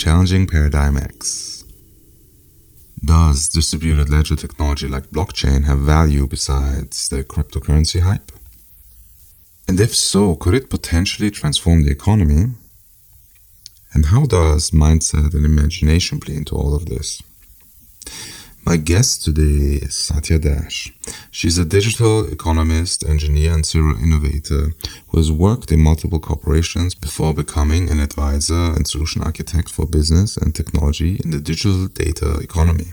Challenging Paradigm X. Does distributed ledger technology like blockchain have value besides the cryptocurrency hype? And if so, could it potentially transform the economy? And how does mindset and imagination play into all of this? My guest today is Satya Dash. She's a digital economist, engineer, and serial innovator who has worked in multiple corporations before becoming an advisor and solution architect for business and technology in the digital data economy.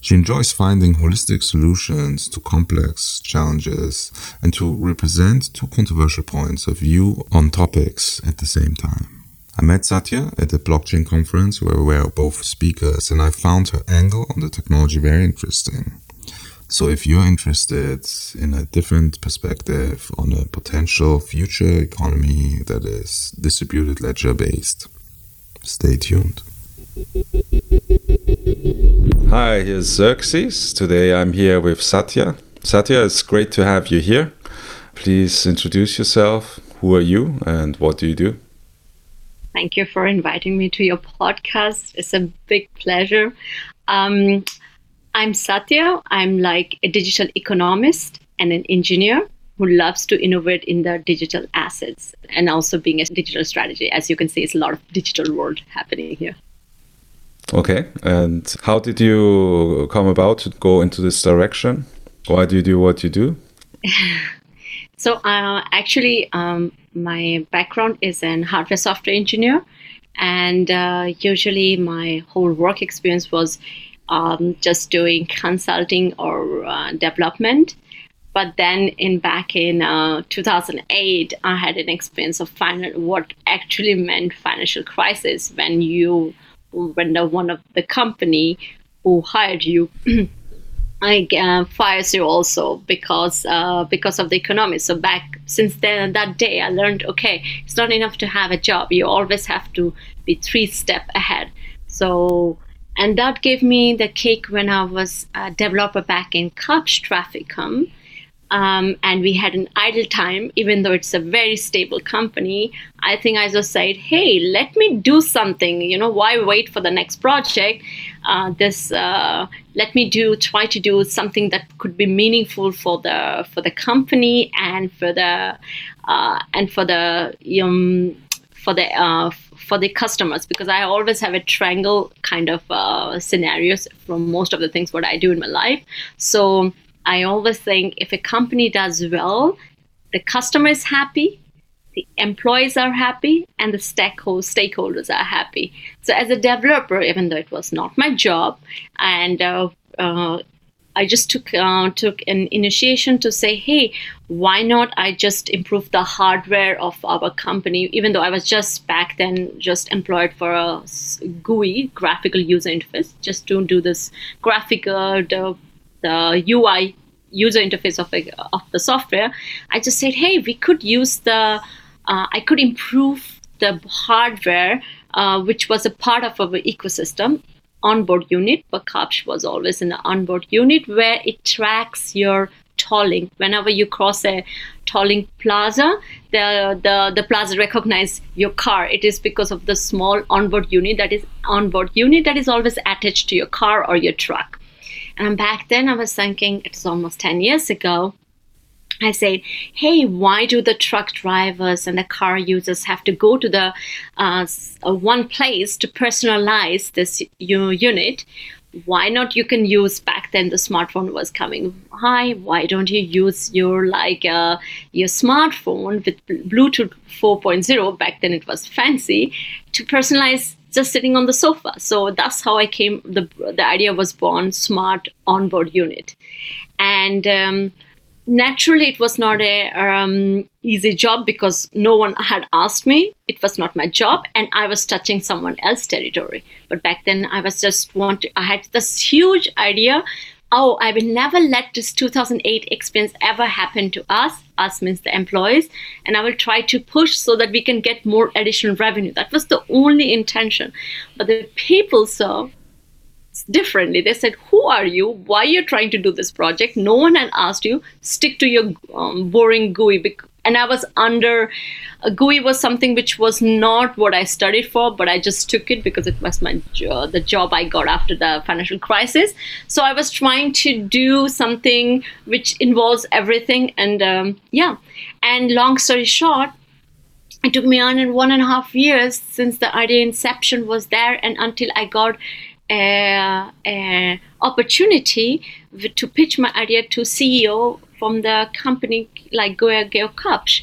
She enjoys finding holistic solutions to complex challenges and to represent two controversial points of view on topics at the same time. I met Satya at the blockchain conference where we were both speakers, and I found her angle on the technology very interesting. So, if you're interested in a different perspective on a potential future economy that is distributed ledger based, stay tuned. Hi, here's Xerxes. Today I'm here with Satya. Satya, it's great to have you here. Please introduce yourself. Who are you and what do you do? Thank you for inviting me to your podcast. It's a big pleasure. Um, I'm Satya. I'm like a digital economist and an engineer who loves to innovate in the digital assets and also being a digital strategy. As you can see, it's a lot of digital world happening here. Okay. And how did you come about to go into this direction? Why do you do what you do? so, uh, actually, um, my background is an hardware software engineer, and uh, usually my whole work experience was um, just doing consulting or uh, development. But then, in back in uh, 2008, I had an experience of final, what actually meant financial crisis when you, when the one of the company who hired you I uh, fires you also because uh, because of the economy. So back since then that day, I learned okay, it's not enough to have a job. You always have to be three step ahead. So and that gave me the kick when I was a developer back in Kapsch TrafficCom. Um, and we had an idle time, even though it's a very stable company. I think I just said, "Hey, let me do something. You know, why wait for the next project? Uh, this uh, let me do try to do something that could be meaningful for the for the company and for the uh, and for the um, for the uh, for the customers because I always have a triangle kind of uh, scenarios from most of the things what I do in my life. So I always think if a company does well, the customer is happy, the employees are happy, and the stakeholders are happy. So, as a developer, even though it was not my job, and uh, uh, I just took uh, took an initiation to say, hey, why not I just improve the hardware of our company? Even though I was just back then just employed for a GUI graphical user interface, just to do this graphical the UI user interface of, a, of the software, I just said, hey, we could use the, uh, I could improve the hardware, uh, which was a part of our ecosystem onboard unit, but Kapsch was always in the onboard unit where it tracks your tolling. Whenever you cross a tolling plaza, the, the, the plaza recognize your car. It is because of the small onboard unit that is onboard unit that is always attached to your car or your truck. And back then I was thinking, it's almost 10 years ago, I said, hey, why do the truck drivers and the car users have to go to the uh, uh, one place to personalize this unit? Why not you can use back then the smartphone was coming high. Why don't you use your like uh, your smartphone with Bluetooth 4.0? Back then it was fancy to personalize just sitting on the sofa. So that's how I came. the The idea was born. Smart onboard unit, and um, naturally, it was not a um, easy job because no one had asked me. It was not my job, and I was touching someone else's territory. But back then, I was just want. I had this huge idea oh, I will never let this 2008 experience ever happen to us. Us means the employees. And I will try to push so that we can get more additional revenue. That was the only intention. But the people saw differently. They said, Who are you? Why are you trying to do this project? No one had asked you. Stick to your um, boring GUI. And I was under uh, GUI was something which was not what I studied for, but I just took it because it was my jo- the job I got after the financial crisis. So I was trying to do something which involves everything, and um, yeah. And long story short, it took me on in one and a half years since the idea inception was there, and until I got a, a opportunity to pitch my idea to CEO from the company like Georg Kapsch.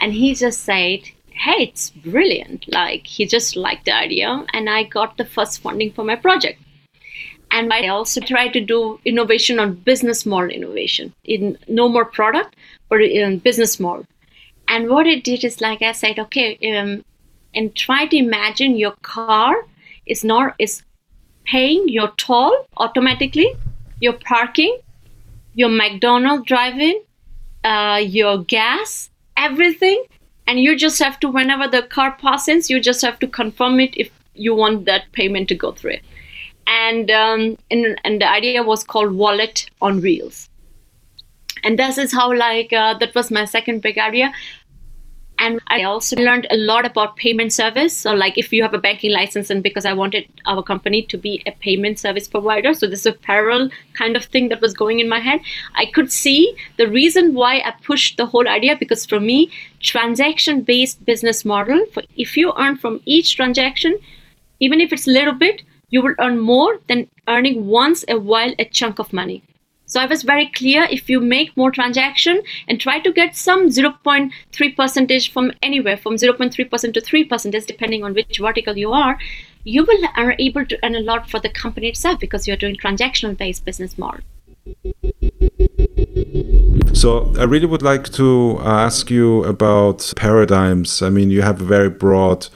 And he just said, hey, it's brilliant. Like he just liked the idea. And I got the first funding for my project. And I also tried to do innovation on business model innovation in no more product, but in business model. And what it did is like I said, okay, um, and try to imagine your car is not is paying your toll automatically, your parking, your McDonald's driving, uh, your gas, everything, and you just have to whenever the car passes, you just have to confirm it if you want that payment to go through it. And um, and, and the idea was called wallet on wheels. And this is how like uh, that was my second big idea and I also learned a lot about payment service. So, like if you have a banking license, and because I wanted our company to be a payment service provider, so this is a parallel kind of thing that was going in my head. I could see the reason why I pushed the whole idea because for me, transaction-based business model. For if you earn from each transaction, even if it's a little bit, you will earn more than earning once a while a chunk of money. So I was very clear if you make more transaction and try to get some 0.3 percentage from anywhere from 0.3% to 3 percentage depending on which vertical you are, you will are able to earn a lot for the company itself because you're doing transactional based business model. So I really would like to uh, ask you about paradigms. I mean, you have a very broad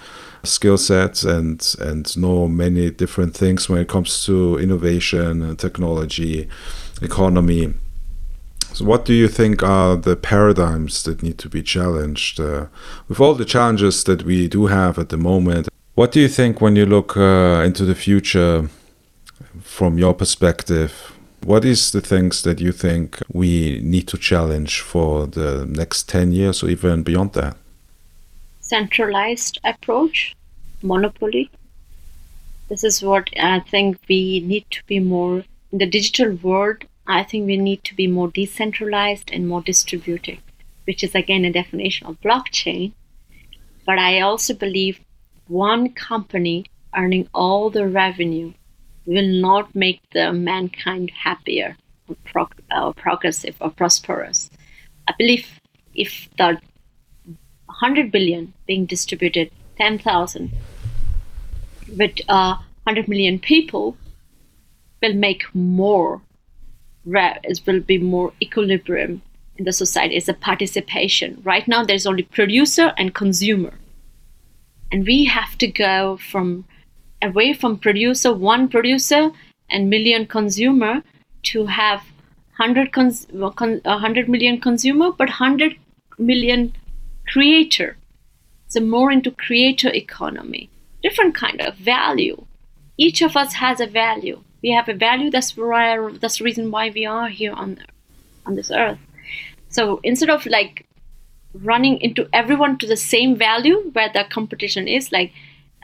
skill sets and and know many different things when it comes to innovation and technology economy. So, what do you think are the paradigms that need to be challenged uh, with all the challenges that we do have at the moment? What do you think when you look uh, into the future from your perspective? What is the things that you think we need to challenge for the next 10 years or even beyond that? Centralized approach, monopoly. This is what I think we need to be more in the digital world, I think we need to be more decentralized and more distributed, which is again a definition of blockchain. But I also believe one company earning all the revenue will not make the mankind happier or, or progressive or prosperous. I believe if the 100 billion being distributed 10,000 with uh, 100 million people will make more it will be more equilibrium in the society. It's a participation. Right now there's only producer and consumer. And we have to go from away from producer one producer and million consumer to have 100 cons- 100 million consumer but 100 million creator. So more into creator economy. Different kind of value. Each of us has a value we have a value that's why that's the reason why we are here on on this earth. So instead of like running into everyone to the same value where the competition is like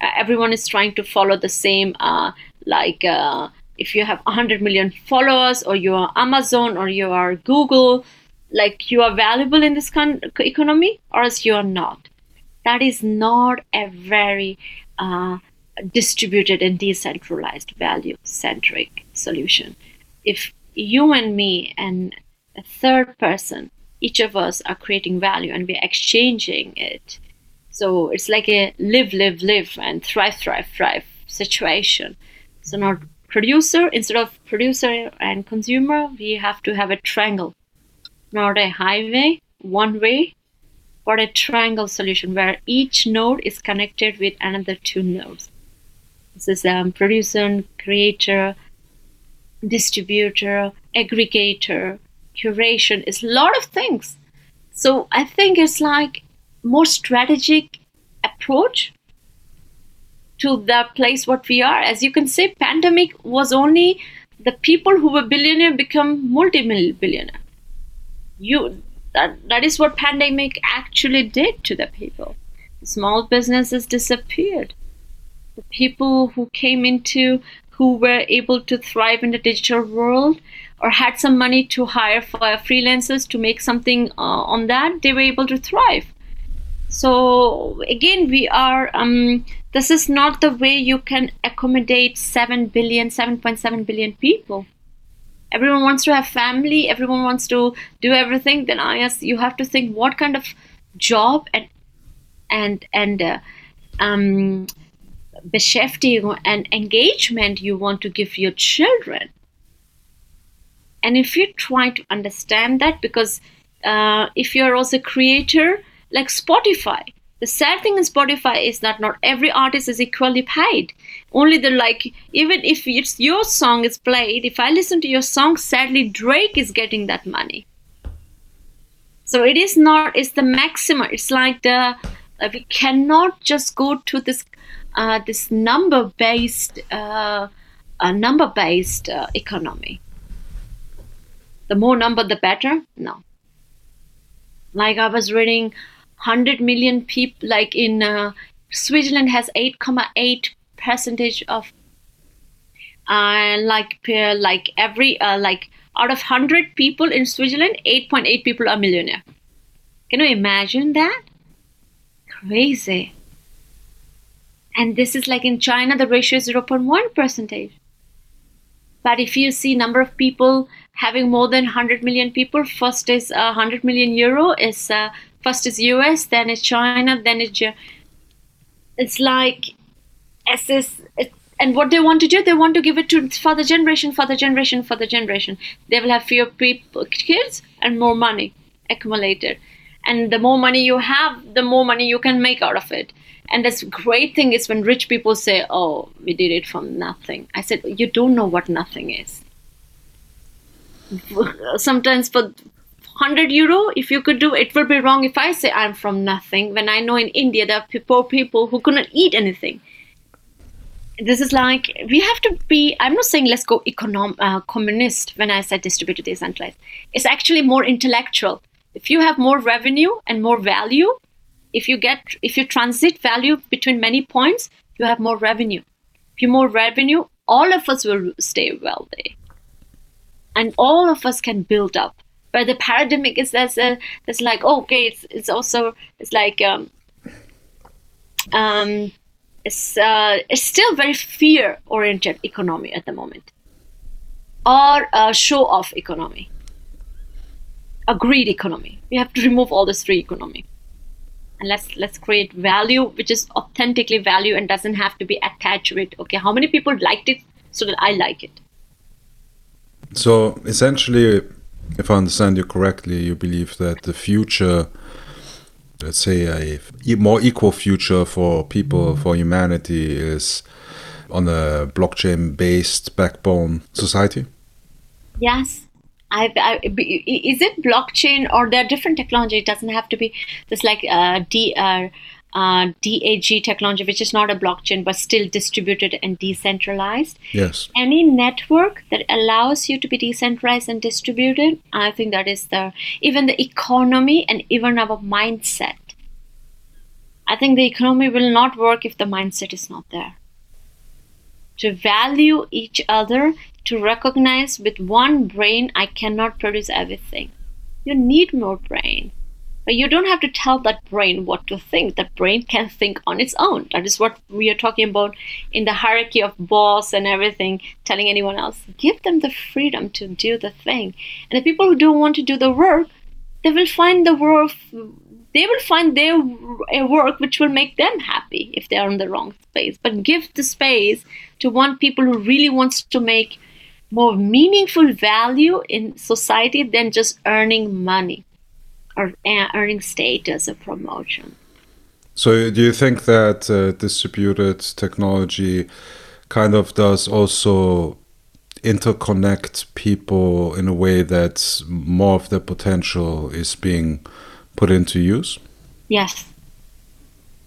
uh, everyone is trying to follow the same uh, like uh, if you have 100 million followers or you are amazon or you are google like you are valuable in this con- economy or else you are not. That is not a very uh, distributed and decentralized value centric solution. If you and me and a third person, each of us are creating value and we're exchanging it. So it's like a live, live, live and thrive, thrive, thrive situation. So not producer, instead of producer and consumer, we have to have a triangle, not a highway, one way, but a triangle solution where each node is connected with another two nodes. This is um, producer, creator, distributor, aggregator, curation. It's a lot of things. So I think it's like more strategic approach to the place what we are. As you can say, pandemic was only the people who were billionaire become multi-billionaire. You that, that is what pandemic actually did to the people. Small businesses disappeared. The people who came into who were able to thrive in the digital world or had some money to hire for freelancers to make something uh, on that, they were able to thrive. So again, we are. Um, this is not the way you can accommodate 7 billion, 7.7 billion people everyone wants to have family everyone wants to do everything then i ask you have to think what kind of job and and and uh, um, beschäftigung and engagement you want to give your children and if you try to understand that because uh, if you're also a creator like spotify the sad thing in Spotify is that not every artist is equally paid. Only the like, even if it's your song is played, if I listen to your song, sadly Drake is getting that money. So it is not. It's the maximum. It's like the uh, we cannot just go to this uh, this number based uh, number based uh, economy. The more number, the better. No. Like I was reading 100 million people like in uh, switzerland has 8,8 percentage of uh, like like every uh, like out of 100 people in switzerland 8.8 people are millionaire can you imagine that crazy and this is like in china the ratio is 0.1 percentage but if you see number of people having more than 100 million people first is uh, 100 million euro is uh, first is US, then it's China, then it's it's like SS. and what they want to do, they want to give it to for the generation, for the generation, for the generation. They will have fewer people, kids and more money accumulated. And the more money you have, the more money you can make out of it. And this great thing is when rich people say, "Oh, we did it from nothing." I said, "You don't know what nothing is." Sometimes for 100 euro if you could do it will be wrong if i say i'm from nothing when i know in india there are poor people who couldn't eat anything this is like we have to be i'm not saying let's go econom uh, communist when i said distributed decentralized it's actually more intellectual if you have more revenue and more value if you get if you transit value between many points you have more revenue. If you more revenue all of us will stay wealthy and all of us can build up. But the paradigm is that's uh, that's like oh, okay it's it's also it's like um, um it's uh, it's still very fear oriented economy at the moment. Or a show off economy. A greed economy. We have to remove all this three economy and let's let's create value which is authentically value and doesn't have to be attached to it okay how many people liked it so that i like it so essentially if I understand you correctly, you believe that the future, let's say a more equal future for people, mm-hmm. for humanity, is on a blockchain based backbone society? Yes. I, I, is it blockchain or there are different technology? It doesn't have to be just like uh, D, uh, uh, DAG technology, which is not a blockchain but still distributed and decentralized. Yes. Any network that allows you to be decentralized and distributed, I think that is the even the economy and even our mindset. I think the economy will not work if the mindset is not there. To value each other, to recognize with one brain, I cannot produce everything. You need more brain but you don't have to tell that brain what to think. That brain can think on its own. That is what we are talking about in the hierarchy of boss and everything, telling anyone else. Give them the freedom to do the thing. And the people who don't want to do the work, they will find the work they will find their work which will make them happy if they are in the wrong space. But give the space to one people who really wants to make more meaningful value in society than just earning money or earning status or promotion. So, do you think that uh, distributed technology kind of does also interconnect people in a way that more of their potential is being put into use? Yes.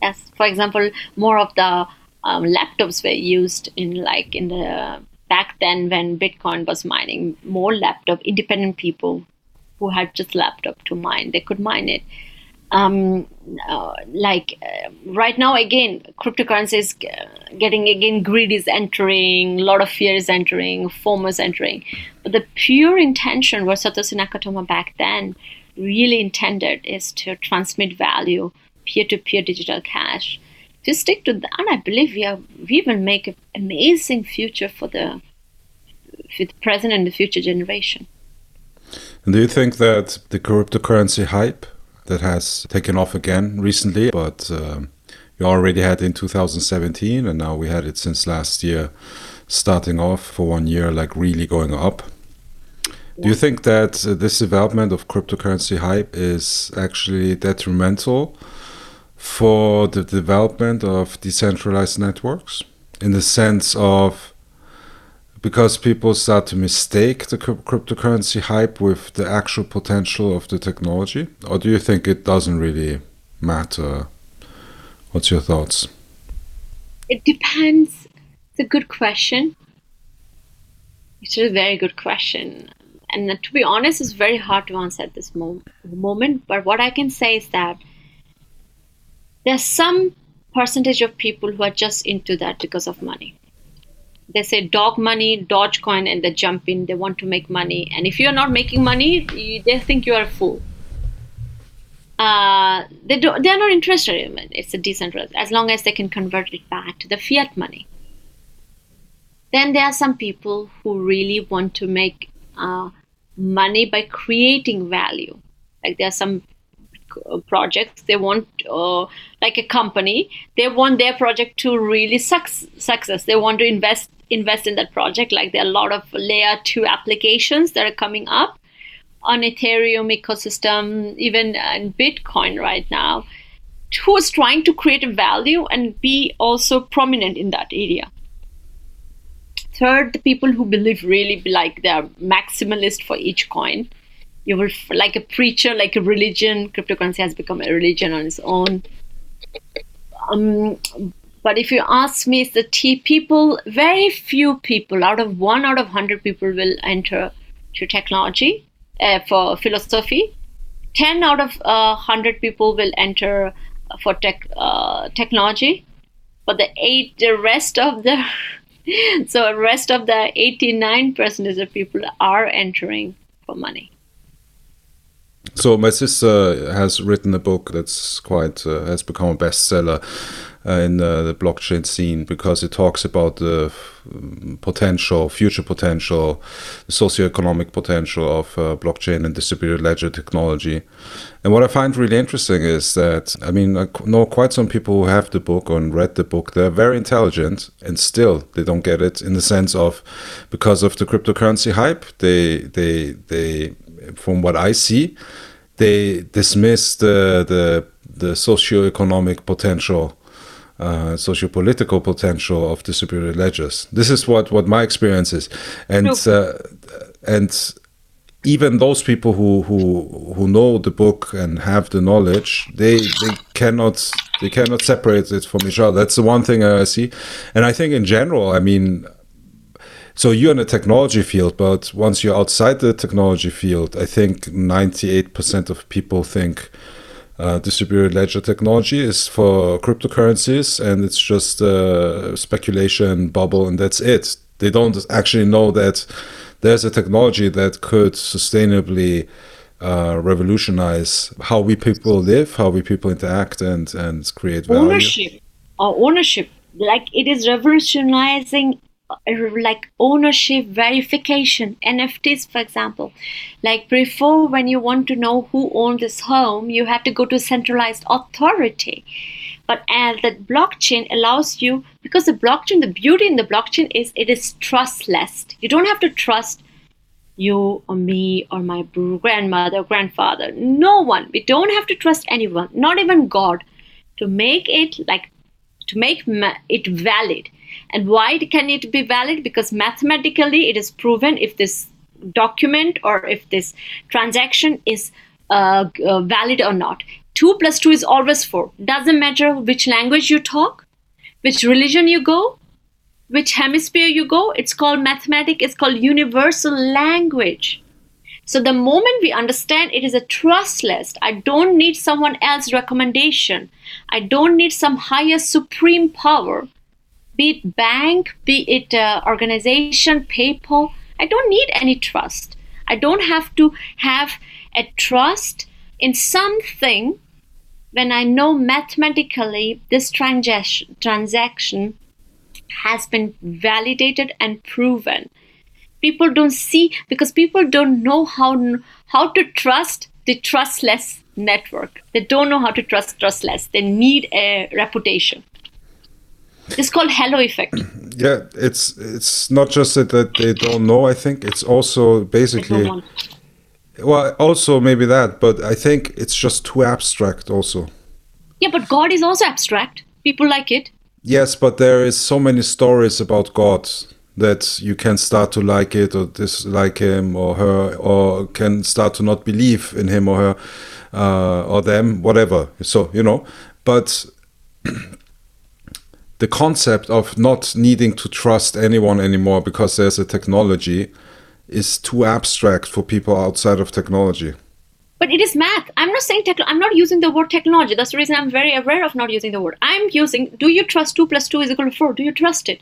Yes. For example, more of the um, laptops were used in like in the back then when Bitcoin was mining. More laptop independent people who had just laptop to mine. They could mine it. Um, uh, like uh, right now, again, cryptocurrency is getting again greed is entering, a lot of fear is entering, FOMO is entering. But the pure intention what Satoshi Nakamoto back then really intended is to transmit value, peer-to-peer digital cash. To stick to that, and I believe we are we will make an amazing future for the for the present and the future generation. And do you think that the cryptocurrency hype that has taken off again recently, but um, you already had in 2017, and now we had it since last year, starting off for one year, like really going up. Do you think that uh, this development of cryptocurrency hype is actually detrimental for the development of decentralized networks in the sense of because people start to mistake the cryptocurrency hype with the actual potential of the technology? Or do you think it doesn't really matter? What's your thoughts? It depends. It's a good question. It's a very good question. And to be honest, it's very hard to answer at this mo- moment. But what I can say is that there's some percentage of people who are just into that because of money they say dog money, Dogecoin, and they jump in. They want to make money, and if you're not making money, they think you are a fool. Uh, they do, they're not interested in it. It's a decentralized as long as they can convert it back to the fiat money. Then there are some people who really want to make uh, money by creating value. Like there are some projects they want uh, like a company they want their project to really suc- success they want to invest invest in that project. Like there are a lot of layer two applications that are coming up on Ethereum ecosystem, even in Bitcoin right now, who is trying to create a value and be also prominent in that area. Third, the people who believe really like they're maximalist for each coin. You will like a preacher, like a religion. Cryptocurrency has become a religion on its own. Um, but if you ask me, it's the T people, very few people out of one out of hundred people will enter to technology uh, for philosophy. Ten out of uh, hundred people will enter for tech uh, technology, but the eight, the rest of the so the rest of the 89 percent of people are entering for money. So my sister has written a book that's quite uh, has become a bestseller uh, in the, the, blockchain scene because it talks about the potential, future potential, socioeconomic potential of uh, blockchain and distributed ledger technology. And what I find really interesting is that, I mean, I know quite some people who have the book and read the book. They're very intelligent and still they don't get it in the sense of because of the cryptocurrency hype, they, they, they, from what I see, they dismiss the, the, the socioeconomic potential uh, socio-political potential of the superior ledgers. This is what, what my experience is, and uh, and even those people who, who who know the book and have the knowledge, they they cannot they cannot separate it from each other. That's the one thing I see, and I think in general, I mean. So you're in the technology field, but once you're outside the technology field, I think 98% of people think uh, distributed ledger technology is for cryptocurrencies and it's just uh, speculation bubble and that's it. They don't actually know that there's a technology that could sustainably uh, revolutionize how we people live how we people interact and and create value. Ownership. Or uh, ownership. Like it is revolutionizing like ownership verification nfts for example. Like before when you want to know who owned this home you had to go to centralized authority. But as the blockchain allows you because the blockchain the beauty in the blockchain is it is trustless. You don't have to trust you or me or my grandmother grandfather. No one. We don't have to trust anyone not even god to make it like to make it valid and why can it be valid? Because mathematically it is proven if this document or if this transaction is uh, uh, valid or not. 2 plus 2 is always 4. Doesn't matter which language you talk, which religion you go, which hemisphere you go. It's called mathematics, it's called universal language. So the moment we understand it is a trust list, I don't need someone else's recommendation. I don't need some higher supreme power, be it bank, be it uh, organization, PayPal. I don't need any trust. I don't have to have a trust in something when I know mathematically this transaction transaction has been validated and proven people don't see because people don't know how how to trust the trustless network they don't know how to trust trustless they need a reputation it's called halo effect. Yeah it's it's not just that, that they don't know i think. It's also basically well also maybe that but i think it's just too abstract also. Yeah but god is also abstract. People like it. Yes but there is so many stories about god that you can start to like it or dislike him or her or can start to not believe in him or her uh, or them whatever. So you know but the concept of not needing to trust anyone anymore because there's a technology is too abstract for people outside of technology. But it is math. I'm not saying tech i'm not using the word technology. That's the reason i'm very aware of not using the word. I'm using do you trust 2 plus 2 is equal to 4 do you trust it?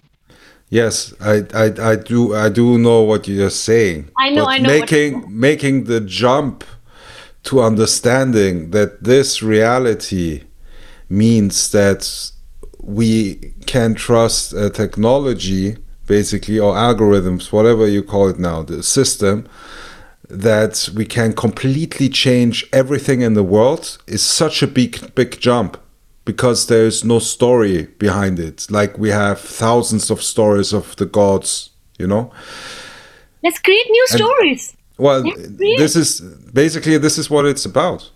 Yes, I, I, I do I do know what you're saying. I know, I know. Making making the jump to understanding that this reality means that we can trust a technology, basically, or algorithms, whatever you call it now, the system, that we can completely change everything in the world is such a big big jump because there's no story behind it. Like we have thousands of stories of the gods, you know. Let's create new and, stories. Well, this is basically this is what it's about.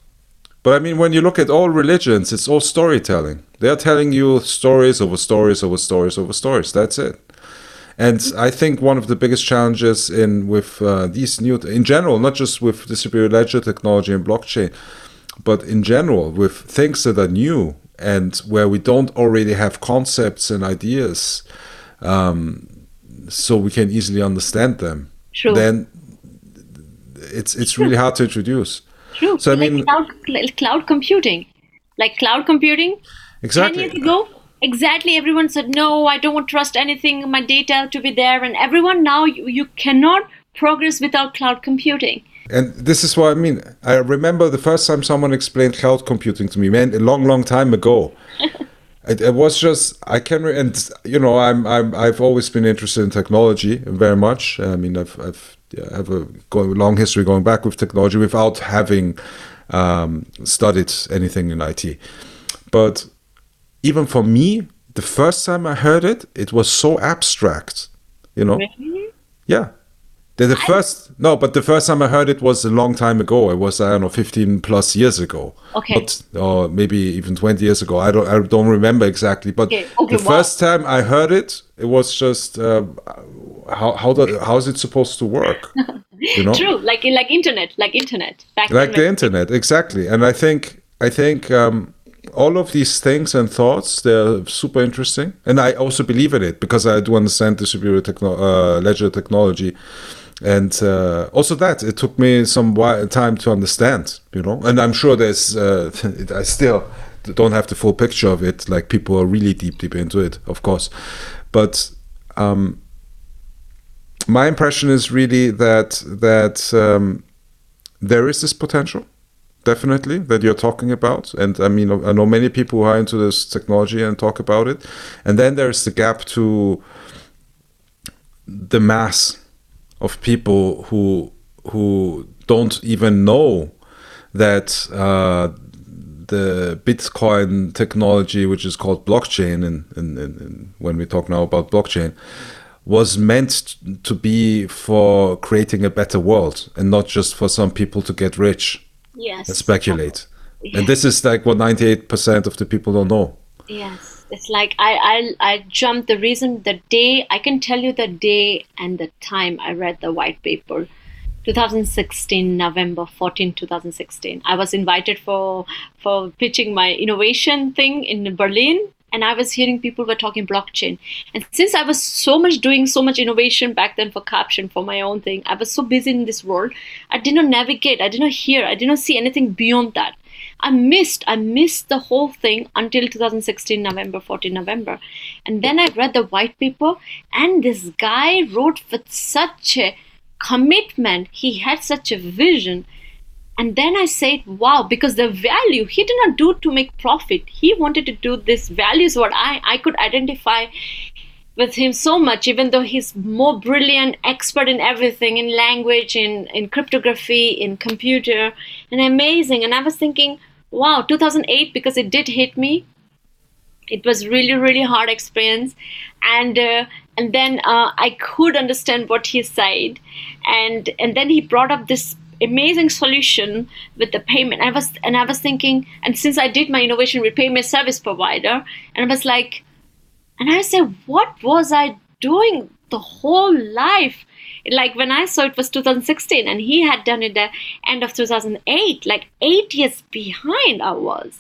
But I mean, when you look at all religions, it's all storytelling. They are telling you stories over stories over stories over stories. That's it. And I think one of the biggest challenges in with uh, these new, in general, not just with distributed ledger technology and blockchain, but in general with things that are new and where we don't already have concepts and ideas um, so we can easily understand them True. then it's it's really hard to introduce True. so i like mean cloud, cloud computing like cloud computing exactly 10 years ago exactly everyone said no i don't trust anything my data to be there and everyone now you, you cannot progress without cloud computing and this is what I mean. I remember the first time someone explained cloud computing to me, man, a long, long time ago. it, it, was just I can, re- and you know, I'm, I'm, I've always been interested in technology very much. I mean, I've, I've have a long history going back with technology without having um, studied anything in IT. But even for me, the first time I heard it, it was so abstract. You know, really? yeah the, the first no, but the first time I heard it was a long time ago. It was I don't know, fifteen plus years ago. Okay. But, or maybe even twenty years ago. I don't I don't remember exactly. But okay. Okay, the first time I heard it, it was just uh, how how the, how is it supposed to work? You know. True, like like internet, like internet. Back like the internet, exactly. And I think I think. Um, all of these things and thoughts they're super interesting and i also believe in it because i do understand distributed techno- uh, ledger technology and uh, also that it took me some time to understand you know? And i'm sure there's uh, i still don't have the full picture of it. Like people are really deep deep into it of course. But um, my impression is really that that um, there is this potential definitely that you're talking about. And i mean i know many people who are into this technology and talk about it. And then there's the gap to the mass of people who who don't even know that uh, the Bitcoin technology, which is called blockchain, and, and, and, when we talk now about blockchain, was meant to be for creating a better world and not just for some people to get rich yes. and speculate. And this is like what 98% of the people don't know. Yes it's like I, I I jumped the reason the day I can tell you the day and the time I read the white paper 2016 November 14 2016 I was invited for for pitching my innovation thing in Berlin and I was hearing people were talking blockchain. And since I was so much doing so much innovation back then for Caption, for my own thing, I was so busy in this world, I did not navigate, I did not hear, I did not see anything beyond that. I missed, I missed the whole thing until 2016, November, 14 November. And then I read the white paper, and this guy wrote with such a commitment, he had such a vision. And then i said wow because the value he did not do to make profit. He wanted to do this values what i i could identify with him so much even though he's more brilliant expert in everything in language in in cryptography in computer and amazing and i was thinking wow 2008 because it did hit me it was really really hard experience and uh, and then uh, i could understand what he said and and then he brought up this amazing solution with the payment. I was and I was thinking, and since I did my innovation with payment service provider, and I was like, and I said, what was I doing the whole life? Like when I saw it was 2016, and he had done it the end of 2008, like eight years behind I was.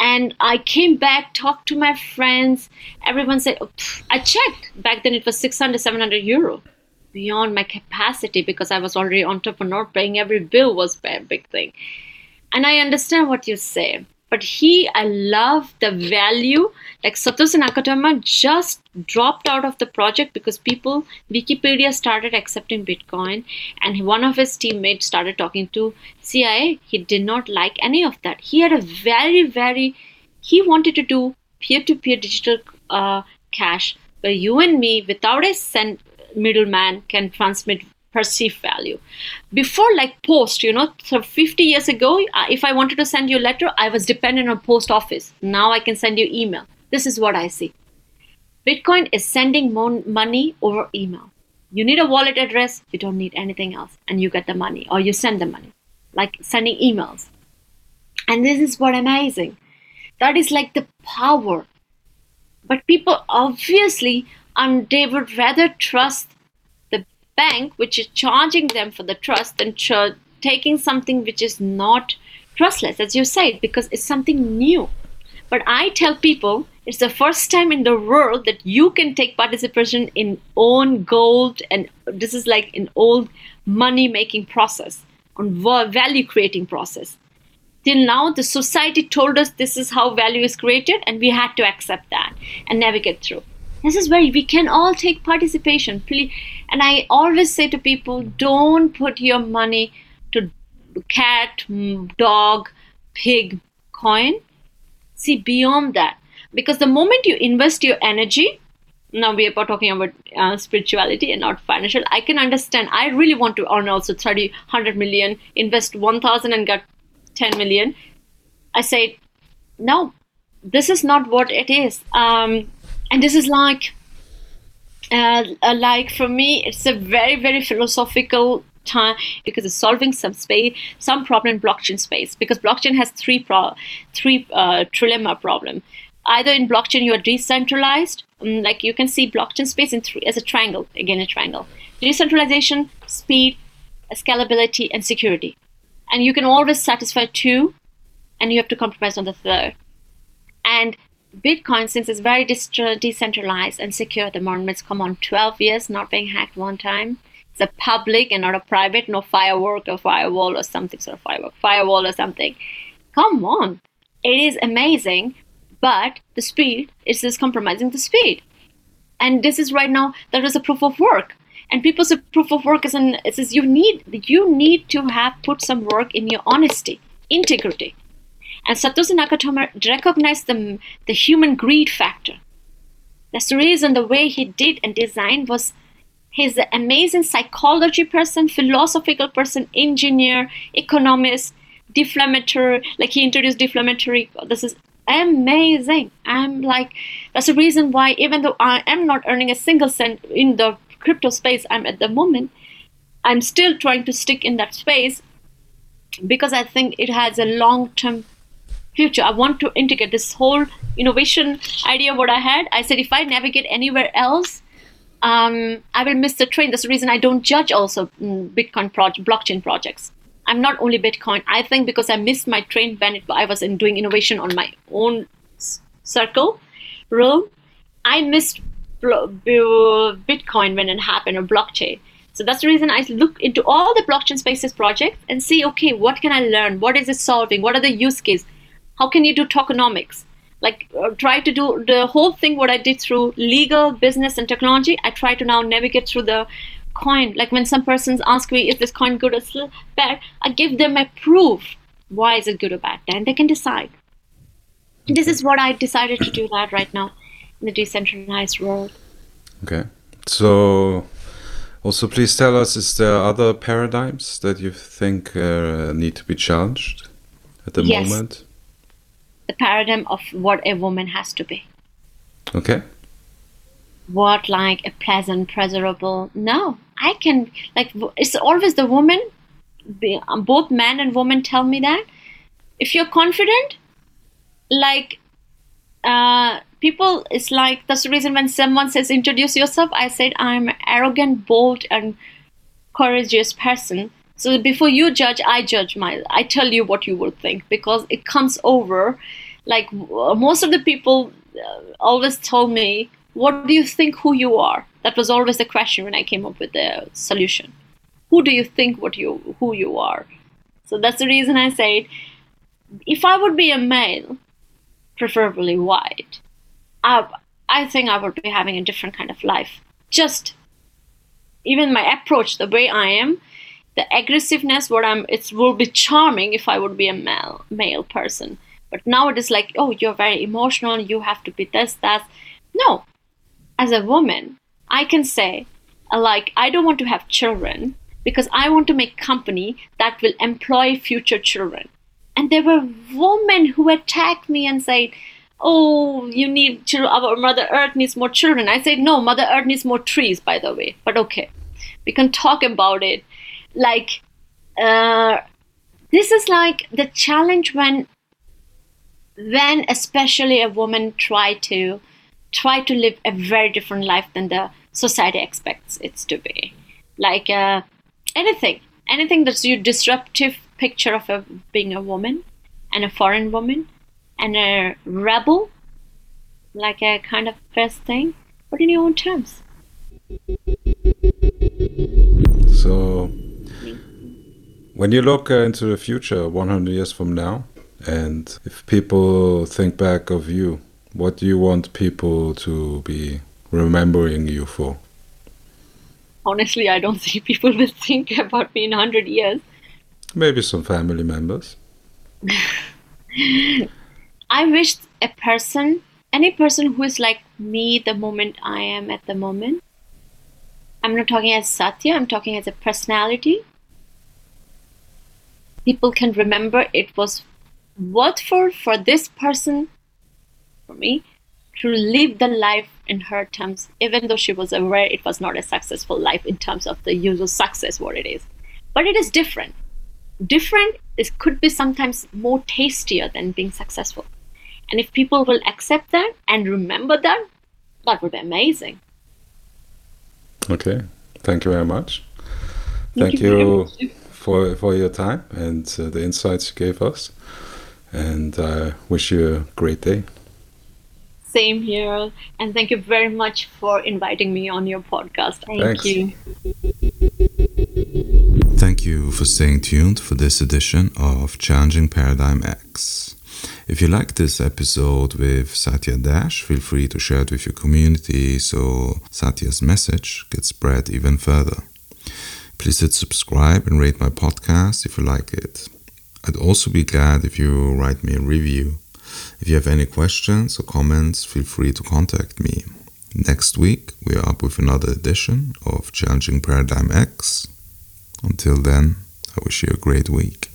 And I came back, talked to my friends. Everyone said, oh, I checked. Back then it was 600, 700 euro beyond my capacity because I was already entrepreneur. Paying every bill was a big thing. And I understand what you say. But he, I love the value. Like Satoshi Nakatomi just dropped out of the project because people, Wikipedia started accepting Bitcoin, and one of his teammates started talking to CIA. He did not like any of that. He had a very, very, he wanted to do peer-to-peer digital uh, cash, but you and me, without a cent, middleman can transmit perceived value. Before like post you know so 50 years ago uh, if i wanted to send you a letter i was dependent on post office. Now i can send you email. This is what i see. Bitcoin is sending money over email. You need a wallet address you don't need anything else and you get the money or you send the money. Like sending emails. And this is what amazing. That is like the power. But people obviously and they would rather trust bank which is charging them for the trust ch- taking something which is not trustless as you said because it's something new. But i tell people it's the first time in the world that you can take participation in own gold and this is like an old money making process on value creating process. Till now the society told us this is how value is created and we had to accept that and navigate through this is where we can all take participation. Please and i always say to people don't put your money to cat dog pig coin. See beyond that. Because the moment you invest your energy now we are talking about uh, spirituality and not financial i can understand. I really want to earn also 30 100 million invest 1000 and get 10 million. I say no this is not what it is. Um, and this is like uh, uh, like for me it's a very very philosophical time because it's solving some space some problem in blockchain space because blockchain has three pro- three uh, trilemma problem. Either in blockchain you are decentralized um, like you can see blockchain space in three as a triangle again a triangle. Decentralization speed scalability and security. And you can always satisfy two and you have to compromise on the third. And Bitcoin, since it's very decentralized and secure, the monuments come on 12 years not being hacked one time. It's a public and not a private, no firework or firewall or something sort of firework, firewall or something. Come on, it is amazing, but the speed is just compromising the speed. And this is right now that is a proof of work. And people say proof of work is an it says you need you need to have put some work in your honesty, integrity and Satoshi Nakatomi recognized the, the human greed factor. That's the reason the way he did and designed was he's an amazing psychology person, philosophical person, engineer, economist, deflammatory, like he introduced deflammatory. This is amazing. I'm like, that's the reason why, even though I am not earning a single cent in the crypto space I'm at the moment, I'm still trying to stick in that space because I think it has a long term future. I want to integrate this whole innovation idea. What I had, I said, if I navigate anywhere else, um, I will miss the train. That's the reason I don't judge also mm, Bitcoin project, blockchain projects. I'm not only Bitcoin. I think because I missed my train when I was in doing innovation on my own circle, realm, I missed Bitcoin when it happened or blockchain. So that's the reason I look into all the blockchain spaces projects and see, okay, what can I learn? What is it solving? What are the use cases? How can you do tokenomics? Like uh, try to do the whole thing what I did through legal, business, and technology. I try to now navigate through the coin. Like when some persons ask me, is this coin good or bad? I give them a proof. Why is it good or bad? Then they can decide. This is what I decided to do that right now in the decentralized world. Okay. So also, please tell us: is there other paradigms that you think uh, need to be challenged at the yes. moment? The paradigm of what a woman has to be. Okay. What like a pleasant, pleasurable? No, I can like. It's always the woman. Um, both men and women tell me that. If you're confident, like uh, people it's like that's the reason when someone says introduce yourself i said i'm arrogant bold and courageous person so before you judge i judge my i tell you what you will think because it comes over. Like most of the people uh, always told me what do you think who you are? That was always the question when i came up with the solution. Who do you think what you who you are? So that's the reason i said if i would be a male preferably white I, I think I would be having a different kind of life. Just even my approach, the way I am, the aggressiveness, what I'm, it will be charming if I would be a male male person. But now it is like, oh, you're very emotional. You have to be this, that. No, as a woman, I can say, uh, like, I don't want to have children because I want to make company that will employ future children. And there were women who attacked me and said, oh, you need to, our Mother Earth needs more children. I said, no, Mother Earth needs more trees, by the way. But okay, we can talk about it. Like, uh, this is like the challenge when, when especially a woman try to, try to live a very different life than the society expects it to be. Like uh, anything, anything that's your disruptive picture of a, being a woman and a foreign woman and a rebel, like a kind of first thing, but in your own terms. So, when you look uh, into the future, 100 years from now, and if people think back of you, what do you want people to be remembering you for? Honestly, I don't think people will think about me in 100 years. Maybe some family members. I wish a person, any person who is like me the moment I am at the moment, I'm not talking as Satya, I'm talking as a personality. People can remember it was worthful for for this person, for me, to live the life in her terms, even though she was aware it was not a successful life in terms of the usual success, what it is. But it is different. Different is could be sometimes more tastier than being successful. And if people will accept that and remember that, that would be amazing. Okay. Thank you very much. Thank, Thank you, you much. For for your time and uh, the insights you gave us. And I wish you a great day. Same here. And thank you very much for inviting me on your podcast. Thank Thanks. you. Thank you for staying tuned for this edition of Challenging Paradigm X. If you like this episode with Satya Dash, feel free to share it with your community so Satya's message gets spread even further. Please hit subscribe and rate my podcast if you like it. I'd also be glad if you write me a review. If you have any questions or comments, feel free to contact me. Next week, we are up with another edition of Challenging Paradigm X. Until then, I wish you a great week.